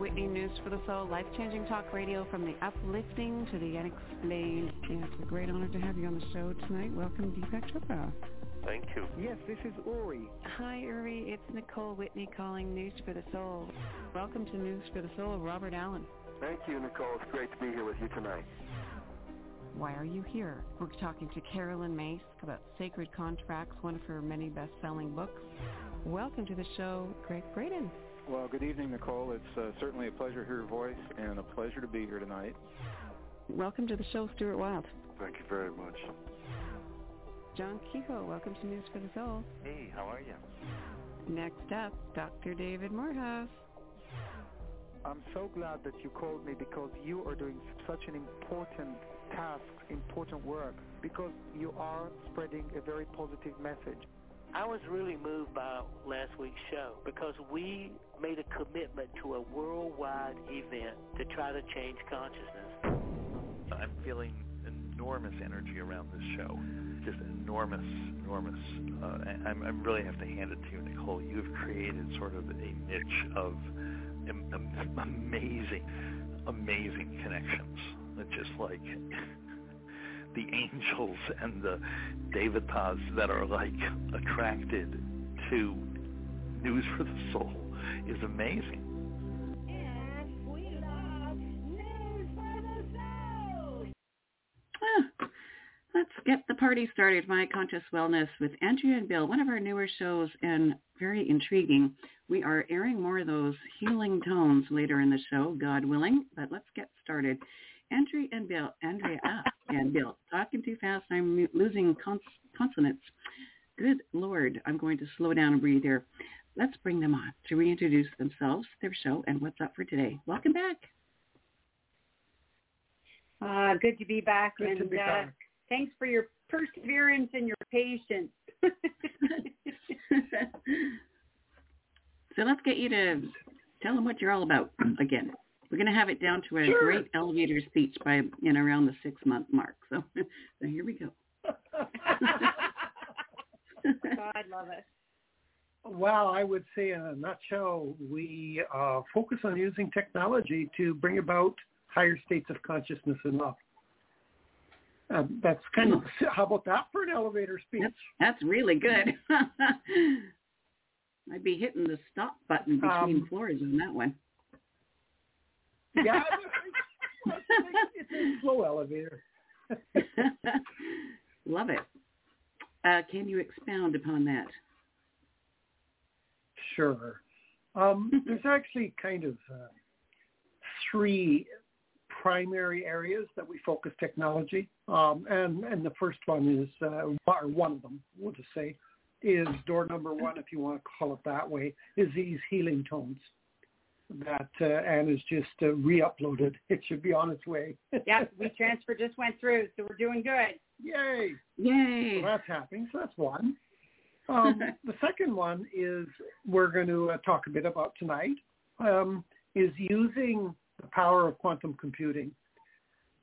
Whitney, News for the Soul, life-changing talk radio from the uplifting to the unexplained. Yeah, it's a great honor to have you on the show tonight. Welcome, Deepak Chopra. Thank you. Yes, this is Uri. Hi, Uri. It's Nicole Whitney calling News for the Soul. Welcome to News for the Soul, Robert Allen. Thank you, Nicole. It's great to be here with you tonight. Why are you here? We're talking to Caroline Myss about Sacred Contracts, one of her many best-selling books. Welcome to the show, Gregg Braden. Well, good evening, Nicole. It's uh, certainly a pleasure to hear your voice and a pleasure to be here tonight. Welcome to the show, Stuart Wilde. Thank you very much. John Kehoe, welcome to News for the Soul. Hey, how are you? Next up, Dr. David Morehouse. I'm so glad that you called me because you are doing such an important task, important work, because you are spreading a very positive message. I was really moved by last week's show because we made a commitment to a worldwide event to try to change consciousness. I'm feeling enormous energy around this show. Just enormous, enormous. Uh, I, I really have to hand it to you, Nicole. You've created sort of a niche of amazing, amazing connections. It's just like the angels and the devatas that are like attracted to News for the Soul is amazing. Ah, let's get the party started. My Conscious Wellness with Andrea and Bill, one of our newer shows and very intriguing. We are airing more of those healing tones later in the show, God willing, but let's get started. Andrea and Bill, Andrea and Bill, talking too fast. I'm losing cons- consonants. Good Lord, I'm going to slow down and breathe here. Let's bring them on to reintroduce themselves, their show, and what's up for today. Welcome back. Uh, good to be back, Good and to be uh, back. thanks for your perseverance and your patience. so let's get you to tell them what you're all about again. We're going to have it down to a Sure. great elevator speech by in around the six month mark. So, so here we go. God love it. Well, I would say in a nutshell, we uh, focus on using technology to bring about higher states of consciousness and love. Uh, that's kind of, how about that for an elevator speech? That's that's really good. I'd be hitting the stop button between Um, floors on that one. yeah, it's a slow elevator. Love it. Uh, can you expound upon that? Sure. Um, there's actually kind of uh, three primary areas that we focus technology, um, and and the first one is uh, or one of them, we'll just say, is door number one, if you want to call it that way, is these healing tones that uh, Anne has just uh, re-uploaded. It should be on its way. Yeah, we transfer just went through, so we're doing good. Yay! Yay! Well, that's happening. So that's one. Um, the second one is we're going to uh, talk a bit about tonight um, is using the power of quantum computing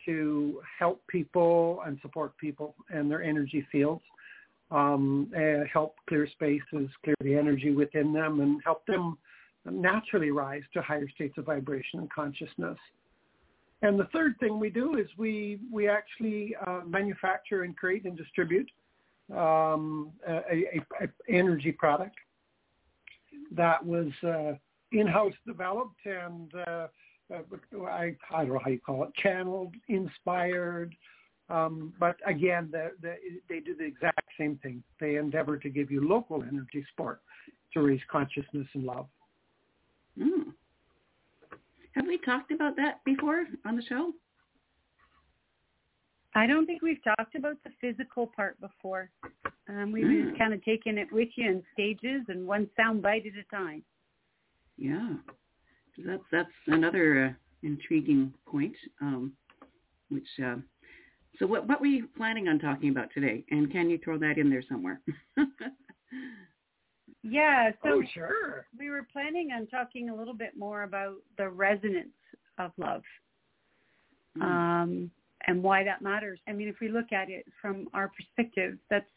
to help people and support people and their energy fields, um, help clear spaces, clear the energy within them, and help them naturally rise to higher states of vibration and consciousness. And the third thing we do is we we actually uh, manufacture and create and distribute um, a, a, a energy product that was uh, in-house developed and uh, uh, I, I don't know how you call it, channeled, inspired. Um, but again, the, the, they do the exact same thing. They endeavor to give you local energy support to raise consciousness and love. Mm. Have we talked about that before on the show? I don't think we've talked about the physical part before. Um, we've Mm. just kind of taken it with you in stages and one sound bite at a time. Yeah, that's that's another uh, intriguing point. Um, which uh, so what what were you planning on talking about today? And can you throw that in there somewhere? Yeah, so oh, sure. we were planning on talking a little bit more about the resonance of love Mm. um, and why that matters. I mean, if we look at it from our perspective, that's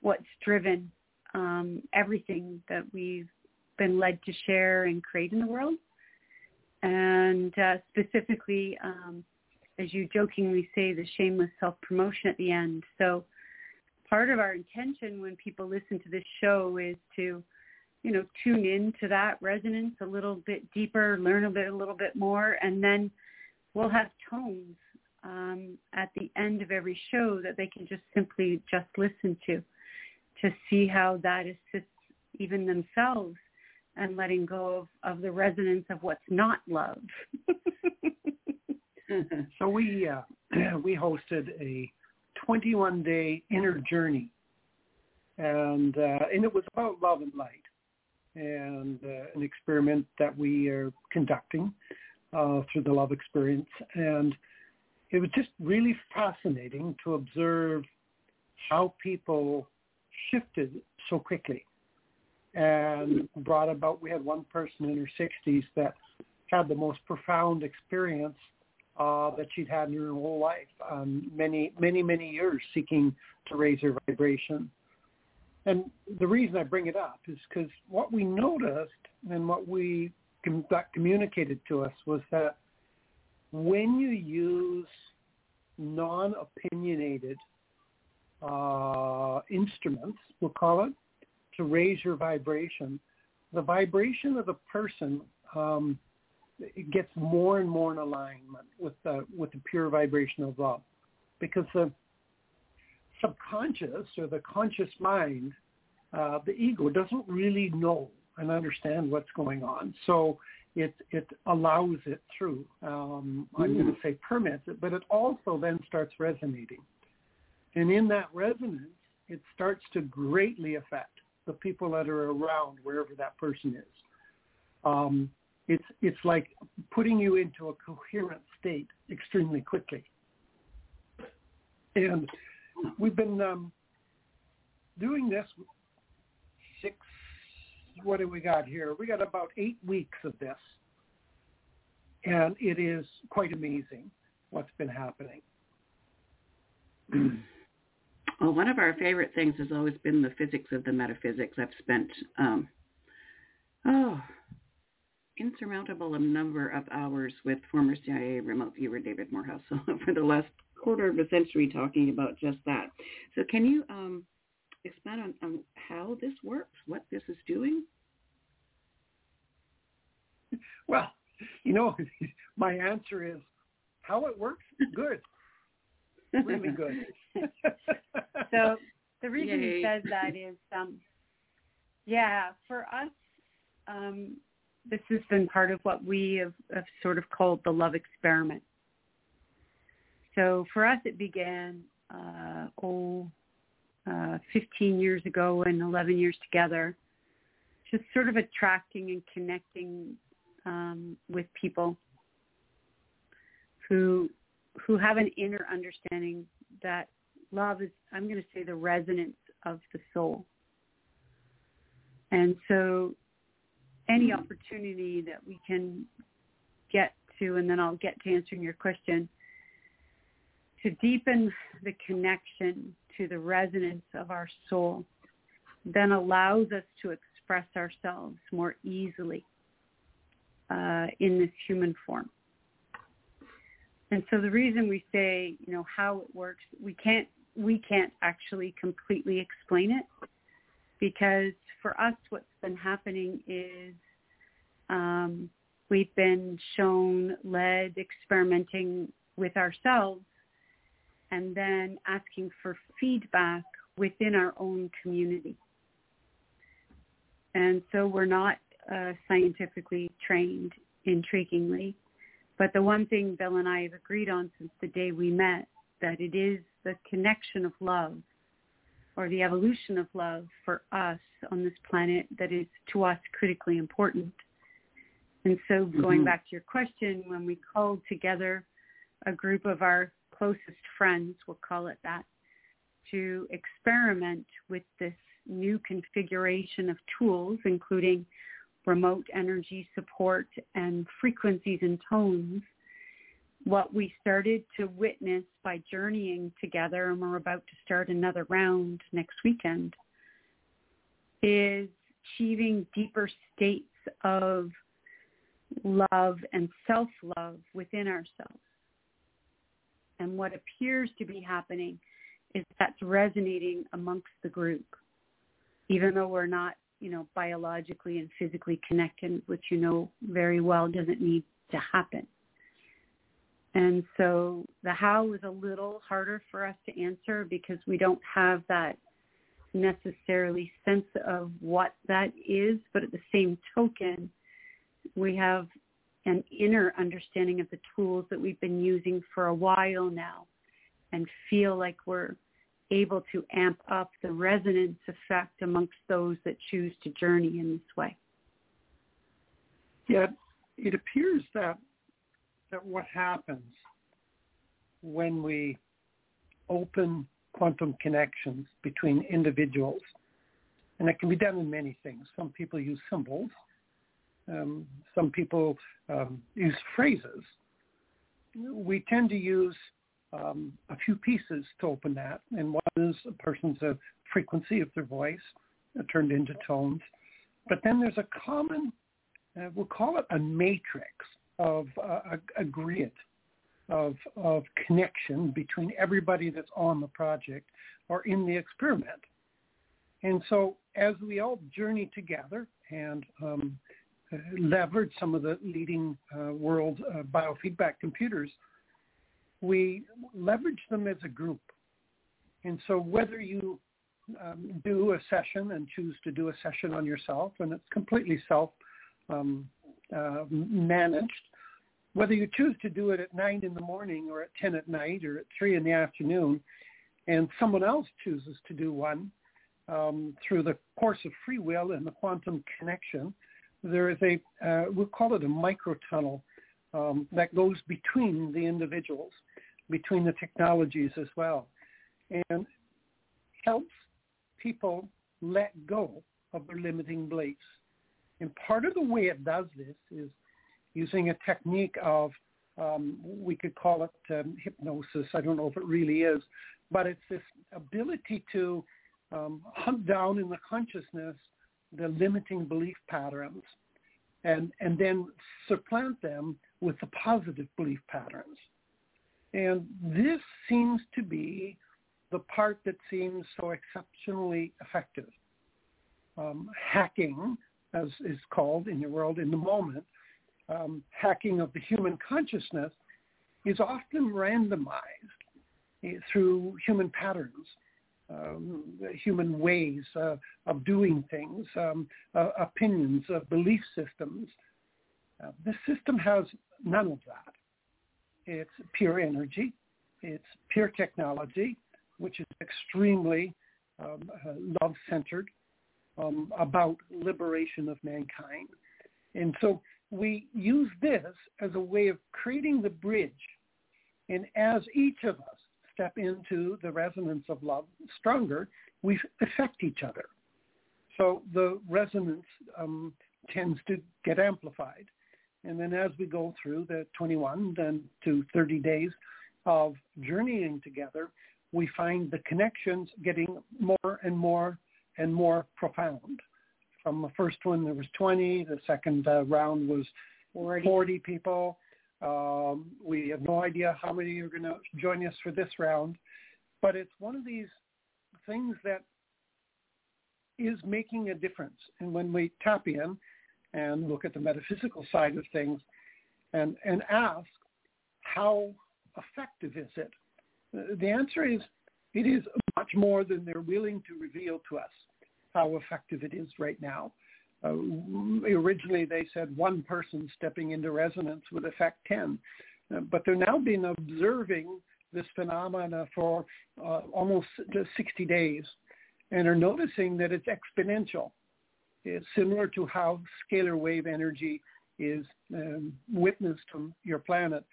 what's driven um, everything that we've been led to share and create in the world. and uh, specifically, um, as you jokingly say, the shameless self-promotion at the end. So part of our intention when people listen to this show is to, you know, tune in to that resonance a little bit deeper, learn a bit, a little bit more, and then we'll have tones um, at the end of every show that they can just simply just listen to, to see how that assists even themselves and letting go of, of the resonance of what's not love. so we uh, we hosted a 21 day inner journey, and uh, and it was about love and light, and uh, an experiment that we are conducting uh, through the love experience, and it was just really fascinating to observe how people shifted so quickly and brought about we had one person in her 60s that had the most profound experience uh, that she'd had in her whole life, um, many, many, many years seeking to raise her vibration. And the reason I bring it up is because what we noticed and what we got communicated to us was that when you use non-opinionated uh, instruments, we'll call it, to raise your vibration, the vibration of the person um, it gets more and more in alignment with the with the pure vibration of love, because the subconscious or the conscious mind, uh, the ego doesn't really know and understand what's going on, so it it allows it through. Um, I'm going to say permits it, but it also then starts resonating, and in that resonance, it starts to greatly affect the people that are around wherever that person is. Um, it's it's like putting you into a coherent state extremely quickly. And we've been um, doing this. What do we got here? We got about eight weeks of this, and it is quite amazing what's been happening. Well, one of our favorite things has always been the physics of the metaphysics. I've spent um, oh insurmountable a number of hours with former CIA remote viewer David Morehouse for the last quarter of a century talking about just that. So can you um, expand on, on how this works, what this is doing? Well, you know, my answer is how it works, good. really good. so the reason Yay. he says that is, um, yeah, for us, um, this has been part of what we have, have sort of called the love experiment. So for us, it began, uh, oh, uh, 15 years ago and 11 years together, just sort of attracting and connecting um, with people who who have an inner understanding that love is, I'm going to say, the resonance of the soul. And so any opportunity that we can get to, and then I'll get to answering your question, to deepen the connection to the resonance of our soul, then allows us to express ourselves more easily uh, in this human form. And so the reason we say, you know, how it works, we can't we can't actually completely explain it because for us what's been happening is um, we've been shown, led, experimenting with ourselves and then asking for feedback within our own community. And so we're not uh, scientifically trained, intriguingly. But the one thing Bill and I have agreed on since the day we met, that it is the connection of love or the evolution of love for us on this planet that is to us critically important. And so going mm-hmm. back to your question, when we called together a group of our closest friends, we'll call it that, to experiment with this new configuration of tools, including remote energy support and frequencies and tones, what we started to witness by journeying together, and we're about to start another round next weekend, is achieving deeper states of love and self-love within ourselves. And what appears to be happening is that's resonating amongst the group, even though we're not, you know, biologically and physically connected, which you know very well doesn't need to happen. And so the how is a little harder for us to answer because we don't have that necessarily sense of what that is, but at the same token, we have an inner understanding of the tools that we've been using for a while now and feel like we're able to amp up the resonance effect amongst those that choose to journey in this way. Yet it appears that that what happens when we open quantum connections between individuals, and it can be done in many things. Some people use symbols. Um, some people um, use phrases. We tend to use um, a few pieces to open that, and one is a person's uh, frequency of their voice uh, turned into tones. But then there's a common, uh, we'll call it a matrix of uh, a, a grid of, of connection between everybody that's on the project or in the experiment. And so as we all journey together and um, leverage some of the leading uh, world uh, biofeedback computers, we leverage them as a group. And so whether you um, do a session and choose to do a session on yourself, and it's completely self um, uh, managed, whether you choose to do it at 9 in the morning or at 10 at night or at 3 in the afternoon, and someone else chooses to do one um, through the course of free will and the quantum connection, there is a, uh, we'll call it a microtunnel um, that goes between the individuals, between the technologies as well, and helps people let go of their limiting beliefs. And part of the way it does this is using a technique of, um, we could call it um, hypnosis. I don't know if it really is, but it's this ability to um, hunt down in the consciousness the limiting belief patterns and, and then supplant them with the positive belief patterns. And this seems to be the part that seems so exceptionally effective. Um, hacking, as is called in the world in the moment, um, hacking of the human consciousness is often randomized eh, through human patterns, um, human ways uh, of doing things, um, uh, opinions, uh, belief systems. Uh, this system has none of that. It's pure energy. It's pure technology, which is extremely um, uh, love-centered, um, about liberation of mankind. And so we use this as a way of creating the bridge. And as each of us step into the resonance of love stronger, we affect each other. So the resonance um, tends to get amplified. And then as we go through the 21 then to 30 days of journeying together, we find the connections getting more and more and more profound. From the first one, there was 20. The second uh, round was 40, 40 people. Um, we have no idea how many are going to join us for this round, but it's one of these things that is making a difference. And when we tap in and look at the metaphysical side of things and, and ask, how effective is it? The answer is, it is much more than they're willing to reveal to us how effective it is right now. Uh, originally, they said one person stepping into resonance would affect 10, uh, but they're now been observing this phenomena for uh, almost 60 days and are noticing that it's exponential. It's similar to how scalar wave energy is um, witnessed on your planet,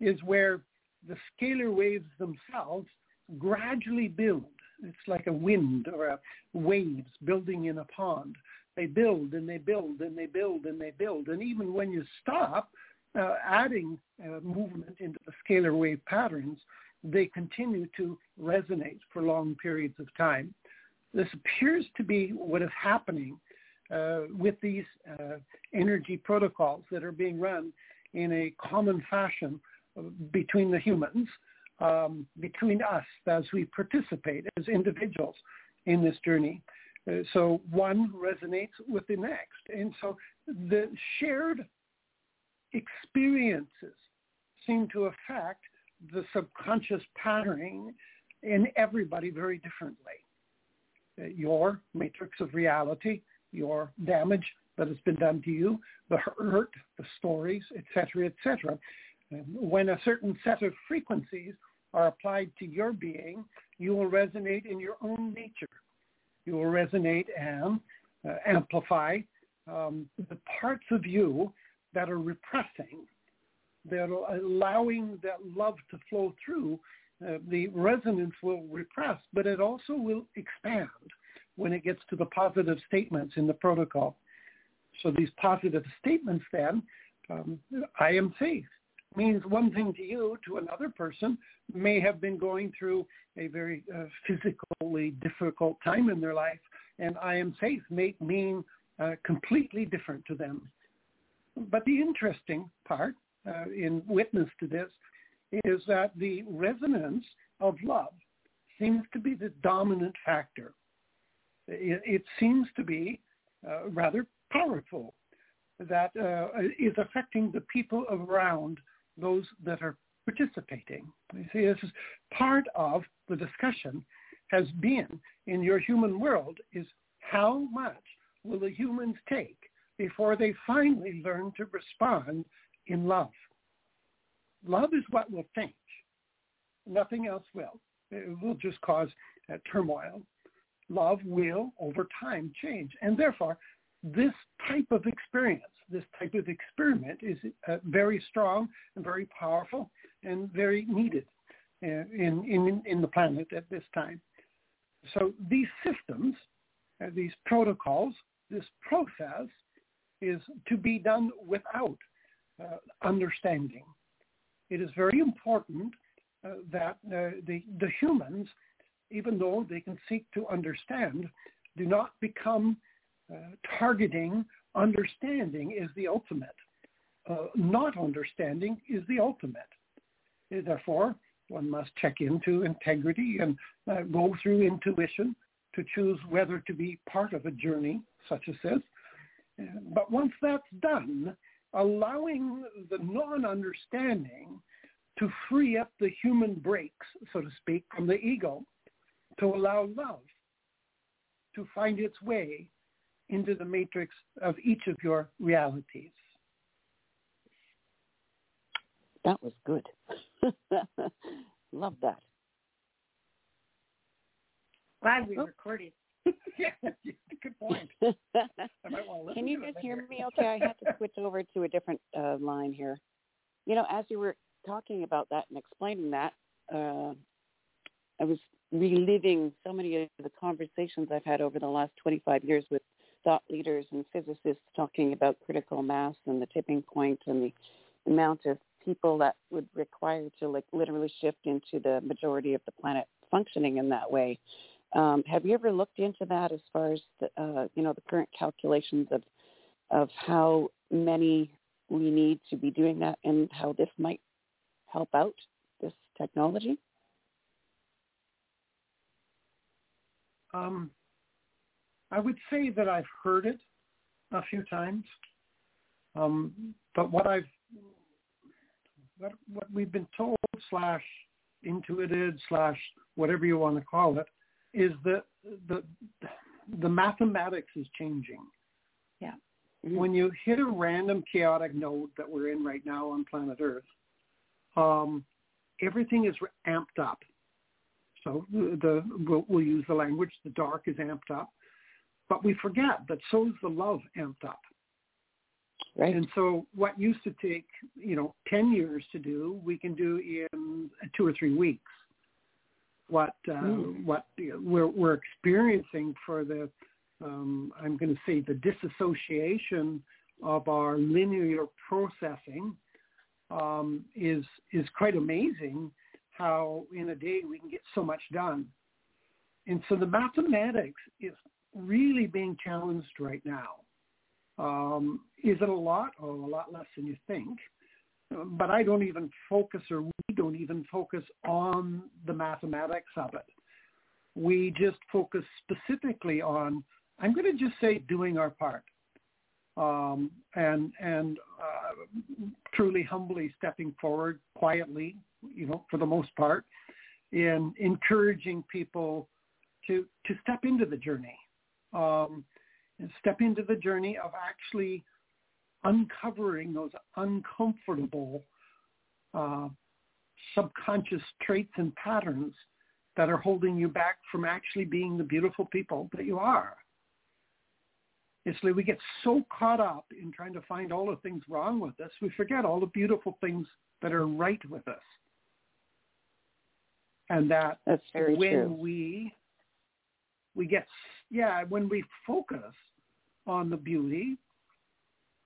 is where the scalar waves themselves gradually build it's like a wind or a waves building in a pond. They build and they build and they build and they build. And even when you stop uh, adding uh, movement into the scalar wave patterns, they continue to resonate for long periods of time. This appears to be what is happening uh, with these uh, energy protocols that are being run in a common fashion between the humans, um, between us as we participate as individuals in this journey. So one resonates with the next. And so the shared experiences seem to affect the subconscious patterning in everybody very differently. Uh, your matrix of reality, your damage that has been done to you, the hurt, the stories, etc., etc. When a certain set of frequencies are applied to your being, you will resonate in your own nature. You will resonate and uh, amplify um, the parts of you that are repressing, that are allowing that love to flow through. Uh, the resonance will repress, but it also will expand when it gets to the positive statements in the protocol. So these positive statements then, um, I am safe, means one thing to you, to another person may have been going through a very uh, physically difficult time in their life, and I am safe may mean uh, completely different to them. But the interesting part uh, in witness to this is that the resonance of love seems to be the dominant factor. It, it seems to be uh, rather powerful that uh, is affecting the people around those that are participating. You see, this is part of the discussion has been in your human world is how much will the humans take before they finally learn to respond in love? Love is what will change. Nothing else will. It will just cause turmoil. Love will, over time, change. And therefore, this type of experience, this type of experiment is uh, very strong and very powerful and very needed uh, in, in, in the planet at this time. So these systems, uh, these protocols, this process is to be done without uh, understanding. It is very important uh, that the, the humans, even though they can seek to understand, do not become targeting understanding is the ultimate. Uh, not understanding is the ultimate. Therefore, one must check into integrity and uh, go through intuition to choose whether to be part of a journey such as this. But once that's done, allowing the non-understanding to free up the human brakes, so to speak, from the ego, to allow love to find its way into the matrix of each of your realities. That was good. Love that. Glad we oh. recorded. yeah, good point. Can you just hear me okay? I had to switch over to a different uh, line here. You know, as you were talking about that and explaining that, uh, I was reliving so many of the conversations I've had over the last 25 years with thought leaders and physicists talking about critical mass and the tipping point and the amount of people that would require to like literally shift into the majority of the planet functioning in that way. Um, have you ever looked into that as far as the, uh, you know the current calculations of of how many we need to be doing that and how this might help out this technology? Um, I would say that I've heard it a few times, um, but what I've what, what we've been told slash intuited slash whatever you want to call it is that the the mathematics is changing. Yeah. Mm-hmm. When you hit a random chaotic node that we're in right now on planet Earth, um, everything is amped up. So the, the we'll, we'll, use the language. The dark is amped up. But we forget that so is the love amped up. Right. And so what used to take, you know, 10 years to do, we can do in two or three weeks. What uh, mm. what we're, we're experiencing for the, um, I'm going to say the disassociation of our linear processing um, is is quite amazing how in a day we can get so much done. And so the mathematics is really being challenged right now. Um, is it a lot? Oh, a lot less than you think. But I don't even focus, or we don't even focus on the mathematics of it. We just focus specifically on, I'm going to just say, doing our part. Um, and and uh, truly humbly stepping forward quietly, you know, for the most part, in encouraging people to to step into the journey, um, and step into the journey of actually uncovering those uncomfortable uh, subconscious traits and patterns that are holding you back from actually being the beautiful people that you are. It's like we get so caught up in trying to find all the things wrong with us, we forget all the beautiful things that are right with us. And that That's very when true. we we get yeah, when we focus on the beauty,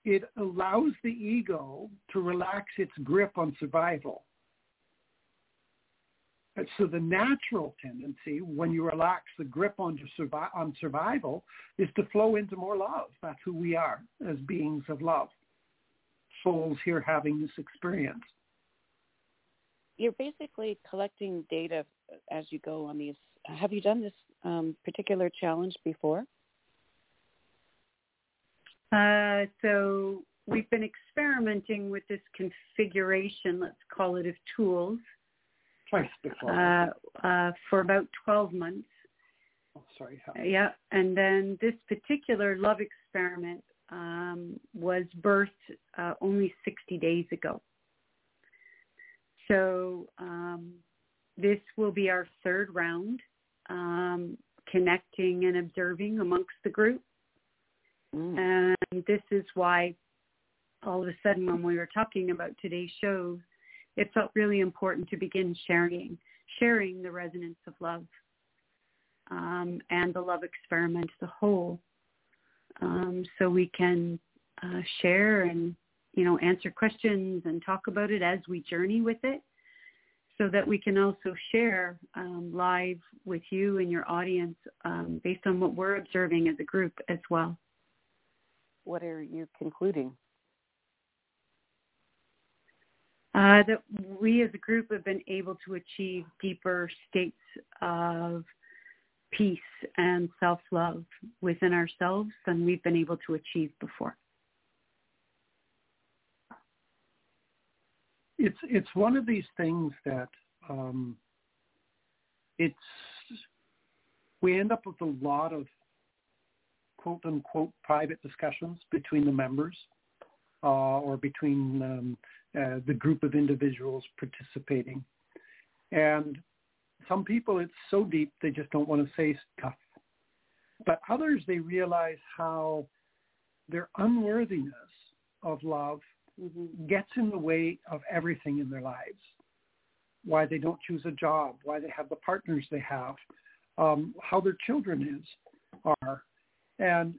it allows the ego to relax its grip on survival. And so the natural tendency when you relax the grip on, survi- on survival is to flow into more love. That's who we are as beings of love. Souls here having this experience. You're basically collecting data as you go on these. Have you done this um, particular challenge before? Uh, so we've been experimenting with this configuration, let's call it, of tools Twice before. uh, uh, for about 12 months. oh, sorry. Yeah, and then this particular love experiment um, was birthed uh, only 60 days ago. So um, this will be our third round, um, connecting and observing amongst the group. Mm. And this is why all of a sudden when we were talking about today's show, it felt really important to begin sharing, sharing the resonance of love um, and the love experiment as a whole um, so we can uh, share and, you know, answer questions and talk about it as we journey with it so that we can also share um, live with you and your audience um, based on what we're observing as a group as well. What are you concluding? Uh, that we as a group have been able to achieve deeper states of peace and self-love within ourselves than we've been able to achieve before. It's it's one of these things that um, it's we end up with a lot of quote unquote private discussions between the members uh, or between um, uh, the group of individuals participating. And some people, it's so deep they just don't want to say stuff. But others, they realize how their unworthiness of love Mm-hmm. gets in the way of everything in their lives. Why they don't choose a job, why they have the partners they have, um, how their children is are, and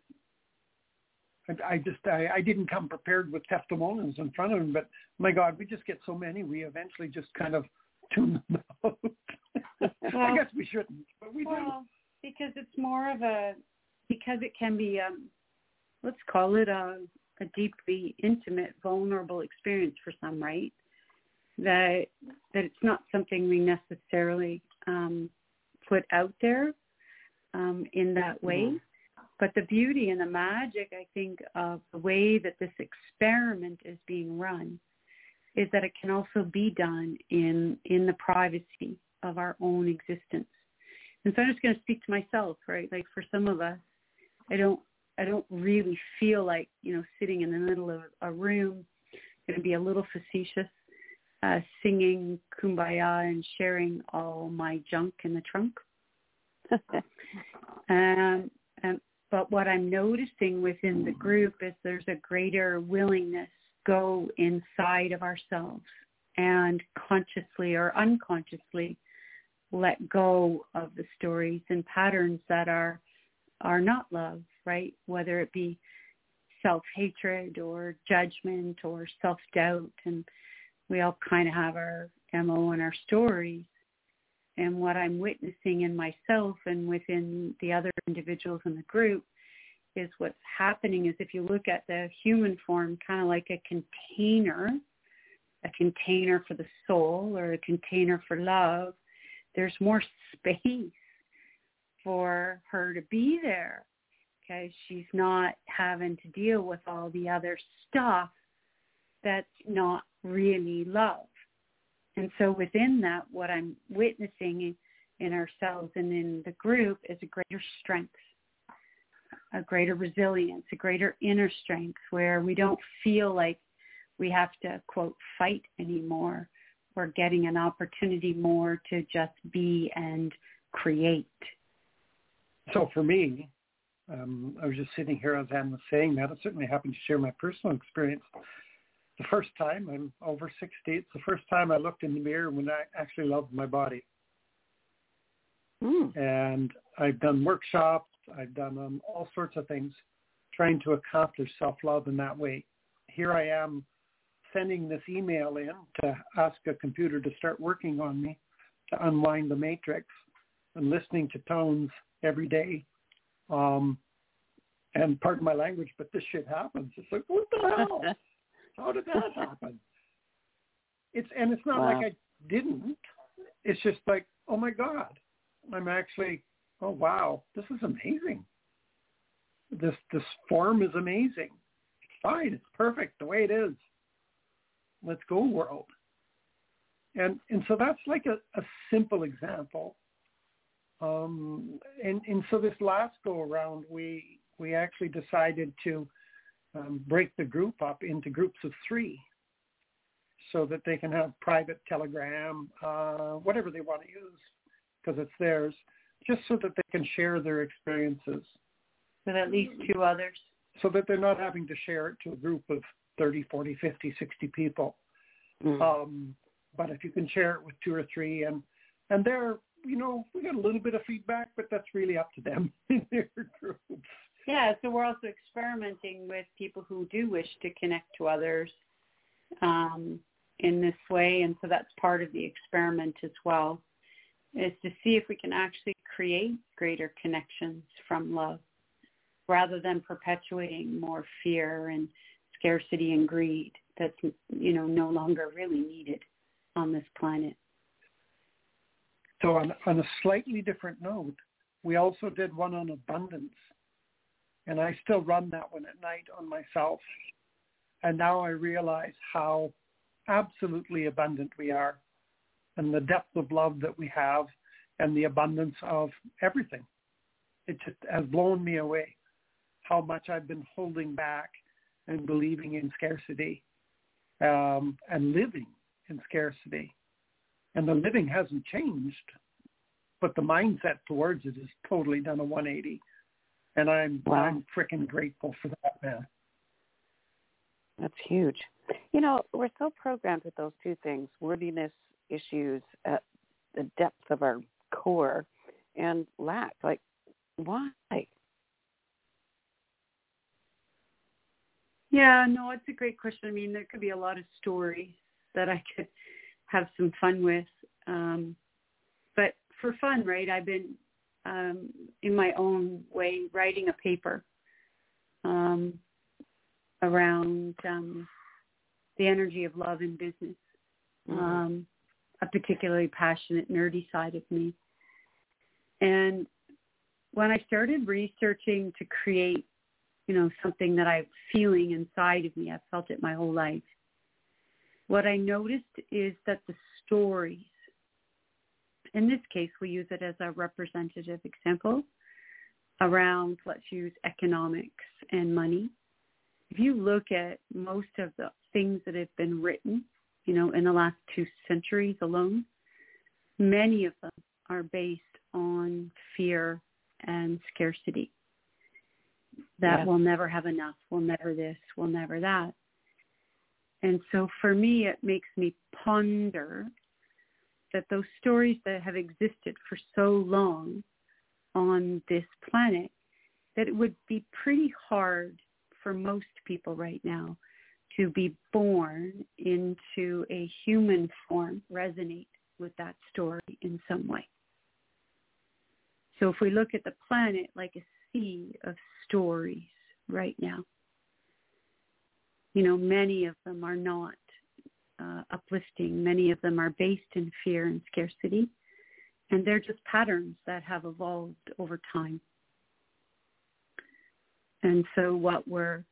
I, I just I, I didn't come prepared with testimonials in front of them, but my God, we just get so many, we eventually just kind of tune them out. I guess we shouldn't, but we do. Well, because it's more of a because it can be um let's call it a a deeply intimate, vulnerable experience for some, right? That that it's not something we necessarily um put out there um in that way. But the beauty and the magic, I think, of the way that this experiment is being run is that it can also be done in in the privacy of our own existence. And so I'm just going to speak to myself, right? Like for some of us, I don't, I don't really feel like, you know, sitting in the middle of a room, going to be a little facetious, uh, singing kumbaya and sharing all my junk in the trunk. um, um, but what I'm noticing within the group is there's a greater willingness to go inside of ourselves and consciously or unconsciously let go of the stories and patterns that are are not love, right? Whether it be self-hatred or judgment or self-doubt and we all kind of have our MO and our stories. and what I'm witnessing in myself and within the other individuals in the group is what's happening is if you look at the human form kind of like a container, a container for the soul or a container for love, there's more space for her to be there. Okay, she's not having to deal with all the other stuff that's not really love. And so within that, what I'm witnessing in ourselves and in the group is a greater strength, a greater resilience, a greater inner strength where we don't feel like we have to, quote, fight anymore. We're getting an opportunity more to just be and create. So for me, um, I was just sitting here as Anne was saying that. I certainly happened to share my personal experience the first time, I'm over 60, it's the first time I looked in the mirror when I actually loved my body. Mm. And I've done workshops, I've done um, all sorts of things trying to accomplish self-love in that way. Here I am sending this email in to ask a computer to start working on me, to unwind the matrix, and listening to tones every day. Um, and pardon my language, but this shit happens. It's like, what the hell? How did that happen? It's and it's not wow. like I didn't. It's just like, oh my God, I'm actually, oh wow, this is amazing. This this form is amazing. It's fine. It's perfect the way it is. Let's go, world. And and so that's like a, a simple example. Um, and and so this last go around, we we actually decided to um, break the group up into groups of three so that they can have private telegram, uh, whatever they want to use, because it's theirs, just so that they can share their experiences. With at least two others. So that they're not having to share it to a group of 30, 40, 50, 60 people. Mm. Um, but if you can share it with two or three and, and they're, you know, we got a little bit of feedback, but that's really up to them in their groups. Yeah, so we're also experimenting with people who do wish to connect to others um, in this way, and so that's part of the experiment as well, is to see if we can actually create greater connections from love rather than perpetuating more fear and scarcity and greed that's you know no longer really needed on this planet. So on, on a slightly different note, we also did one on abundance and I still run that one at night on myself. And now I realize how absolutely abundant we are and the depth of love that we have and the abundance of everything. It just has blown me away how much I've been holding back and believing in scarcity um, and living in scarcity. And the living hasn't changed, but the mindset towards it has totally done a 180 and I'm wow. I'm freaking grateful for that, man. That's huge. You know, we're so programmed with those two things: worthiness issues at the depth of our core, and lack. Like, why? Yeah, no, it's a great question. I mean, there could be a lot of stories that I could have some fun with. Um, but for fun, right? I've been um, in my own way writing a paper um, around um, the energy of love in business, mm-hmm. um, a particularly passionate, nerdy side of me. And when I started researching to create, you know, something that I'm feeling inside of me, I've felt it my whole life. What I noticed is that the stories in this case, we use it as a representative example around, let's use economics and money. If you look at most of the things that have been written, you know, in the last two centuries alone, many of them are based on fear and scarcity. That yes. we'll never have enough, we'll never this, we'll never that. And so for me, it makes me ponder that those stories that have existed for so long on this planet, that it would be pretty hard for most people right now to be born into a human form, resonate with that story in some way. So if we look at the planet like a sea of stories right now, you know, many of them are not uh, uplifting. Many of them are based in fear and scarcity. And they're just patterns that have evolved over time. And so what we're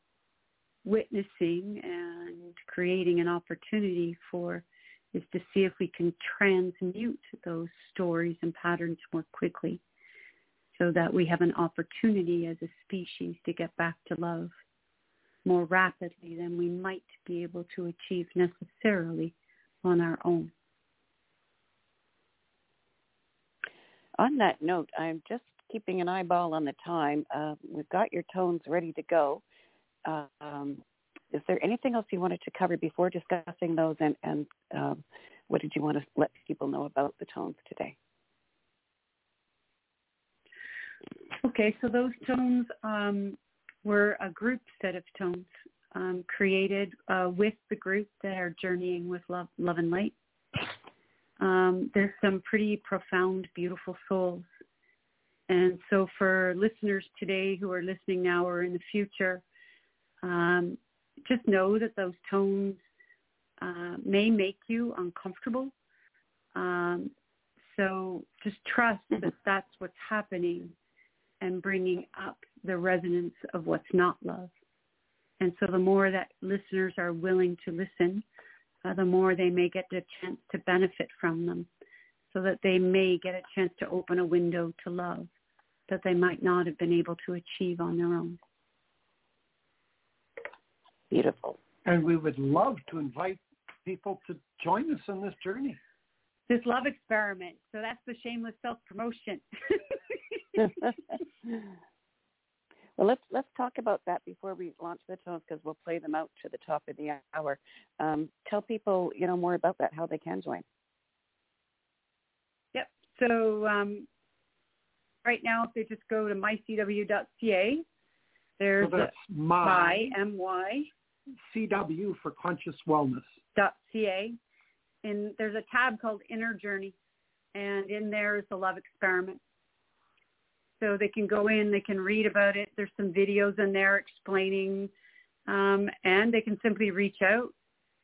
witnessing and creating an opportunity for is to see if we can transmute those stories and patterns more quickly so that we have an opportunity as a species to get back to love more rapidly than we might be able to achieve necessarily on our own. On that note, I'm just keeping an eyeball on the time. Uh, we've got your tones ready to go. Uh, um, is there anything else you wanted to cover before discussing those, and, and um, what did you want to let people know about the tones today? Okay, so those tones um, were a group set of tones um, created uh, with the group that are journeying with love, love and light. Um, there's some pretty profound, beautiful souls. And so for listeners today who are listening now or in the future, um, just know that those tones uh, may make you uncomfortable. Um, so just trust that that's what's happening and bringing up the resonance of what's not love. And so the more that listeners are willing to listen, uh, the more they may get a chance to benefit from them so that they may get a chance to open a window to love that they might not have been able to achieve on their own. Beautiful. And we would love to invite people to join us on this journey. This love experiment. So that's the shameless self-promotion. well, let's let's talk about that before we launch the tones because we'll play them out to the top of the hour. Um, tell people, you know, more about that, how they can join. Yep. So um, right now, if they just go to mycw.ca, there's so that's my, my my CW for conscious wellness dot ca, and there's a tab called Inner Journey, and in there is the love experiment so they can go in, they can read about it. There's some videos in there explaining, um, and they can simply reach out.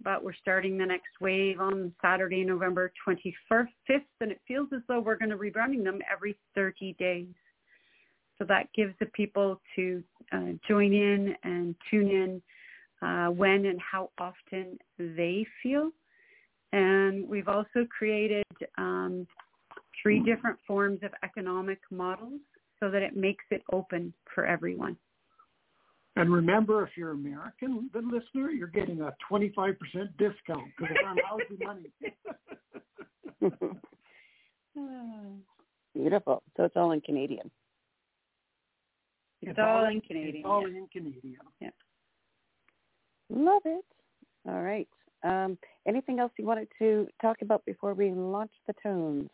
But we're starting the next wave on Saturday, November 25th, and it feels as though we're going to be running them every 30 days. So that gives the people to uh, join in and tune in uh, when and how often they feel. And we've also created um, three different forms of economic models so that it makes it open for everyone. And remember, if you're American, the listener, you're getting a 25% discount because it's on housing money. Beautiful. So it's all in Canadian. It's, it's all, all, in Canadian. It's all yeah. in Canadian. Yeah. Love it. All right. Um, anything else you wanted to talk about before we launch the tones?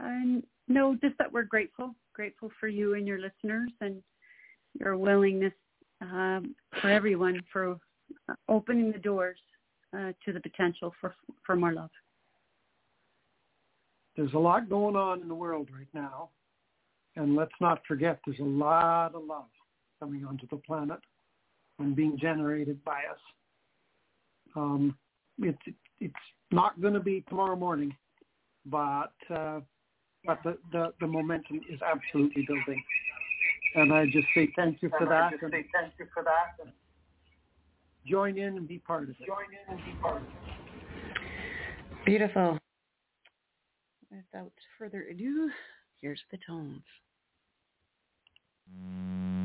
Uh, no, just that we're grateful, grateful for you and your listeners and your willingness um, for everyone for opening the doors uh, to the potential for for more love. There's a lot going on in the world right now, and let's not forget there's a lot of love coming onto the planet and being generated by us. Um, it's it's not going to be tomorrow morning, but uh, but the, the, the momentum is absolutely building. And I just say thank you for and that. And say thank you for that. And join in and be part of it. Join in and be part of it. Beautiful. Without further ado, here's the tones. Hear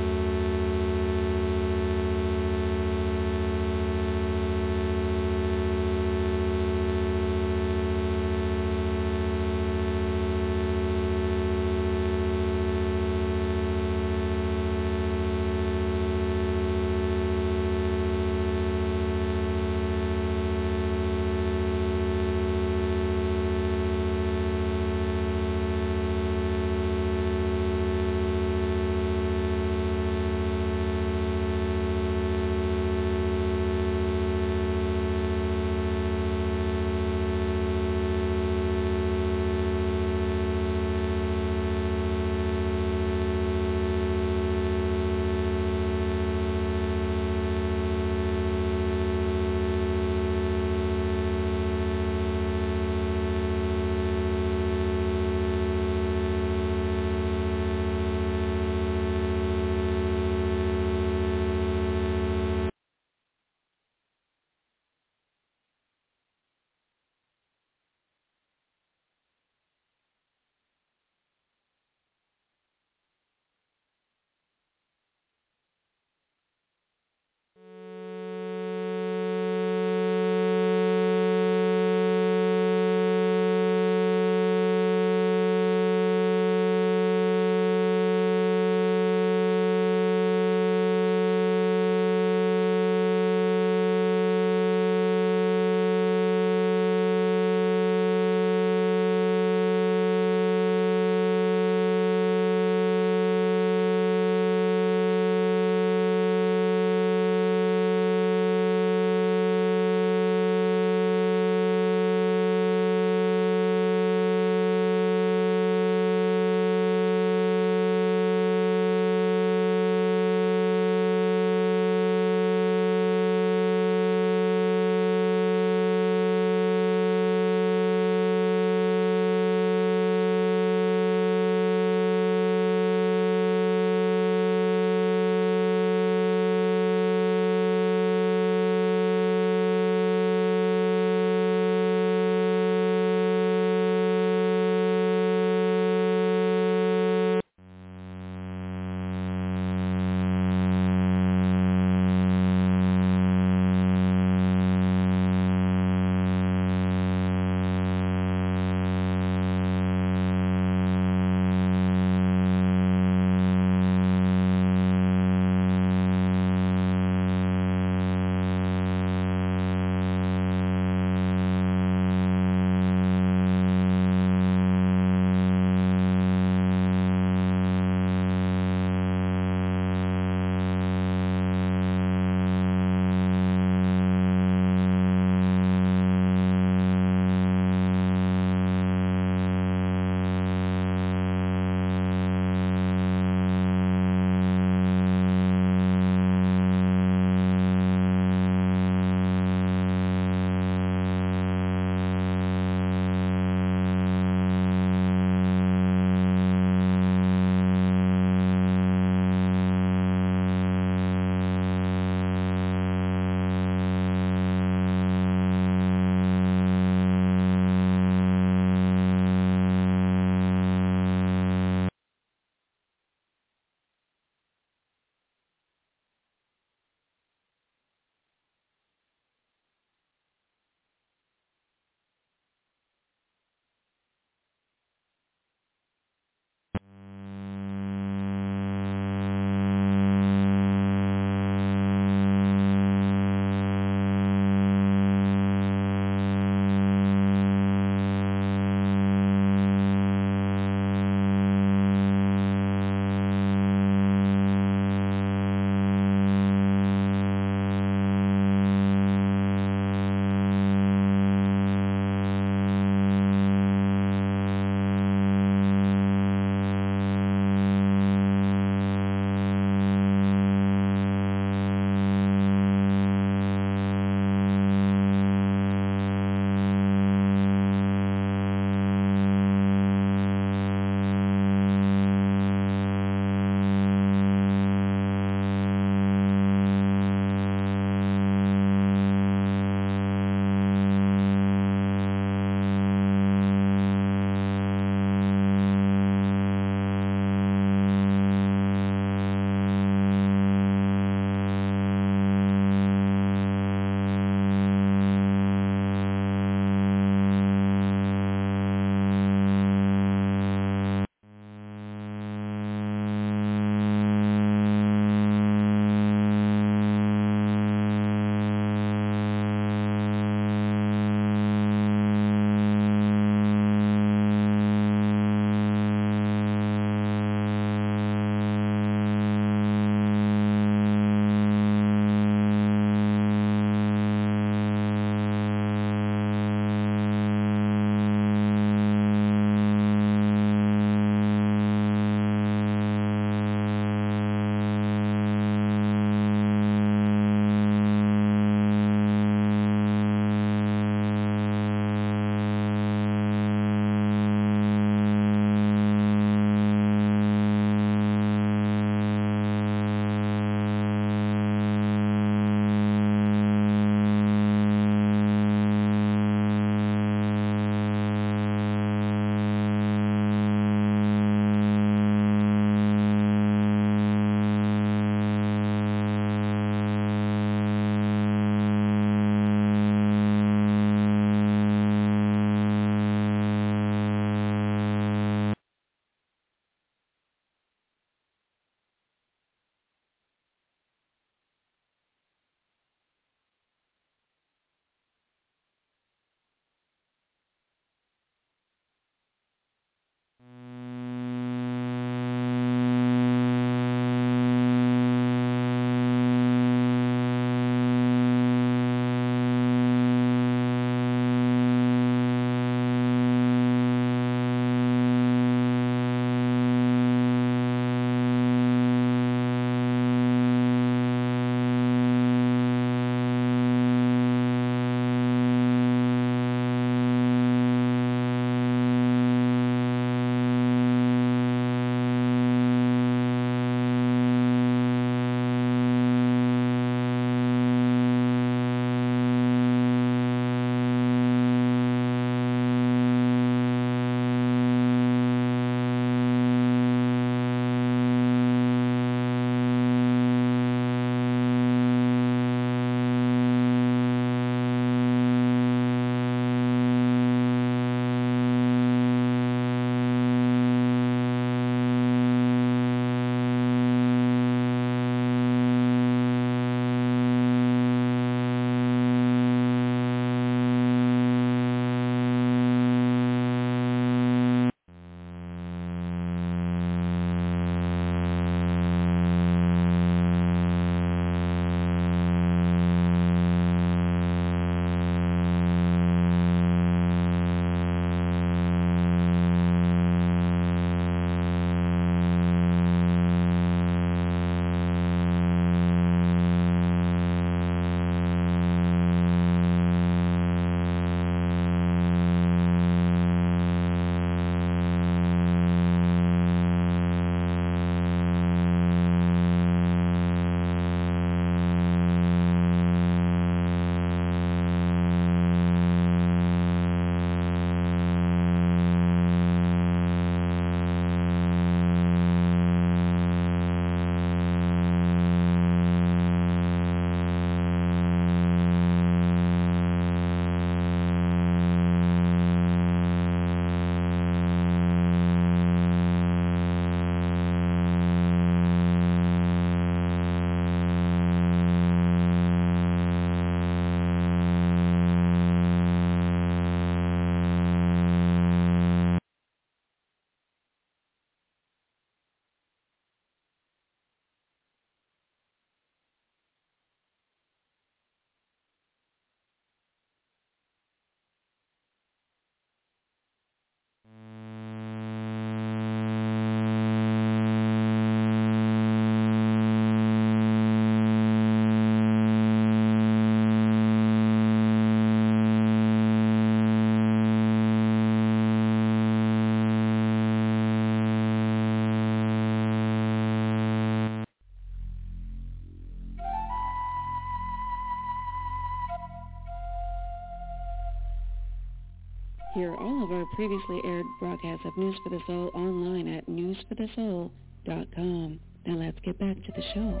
previously aired broadcasts of News for the Soul online at newsforthesoul.com. Now let's get back to the show.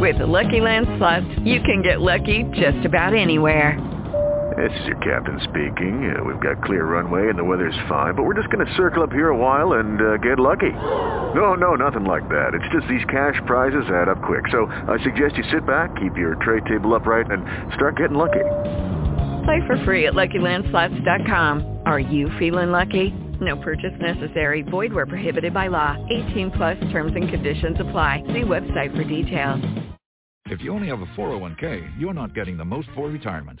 With the Lucky Land Slots, you can get lucky just about anywhere. This is your captain speaking. Uh, we've got clear runway and the weather's fine, but we're just going to circle up here a while and uh, get lucky. No, no, nothing like that. It's just these cash prizes add up quick. So I suggest you sit back, keep your tray table upright, and start getting lucky. Play for free at LuckyLandSlots.com. Are you feeling lucky? No purchase necessary. Void where prohibited by law. 18 plus terms and conditions apply. See website for details. If you only have a 401k, you're not getting the most for retirement.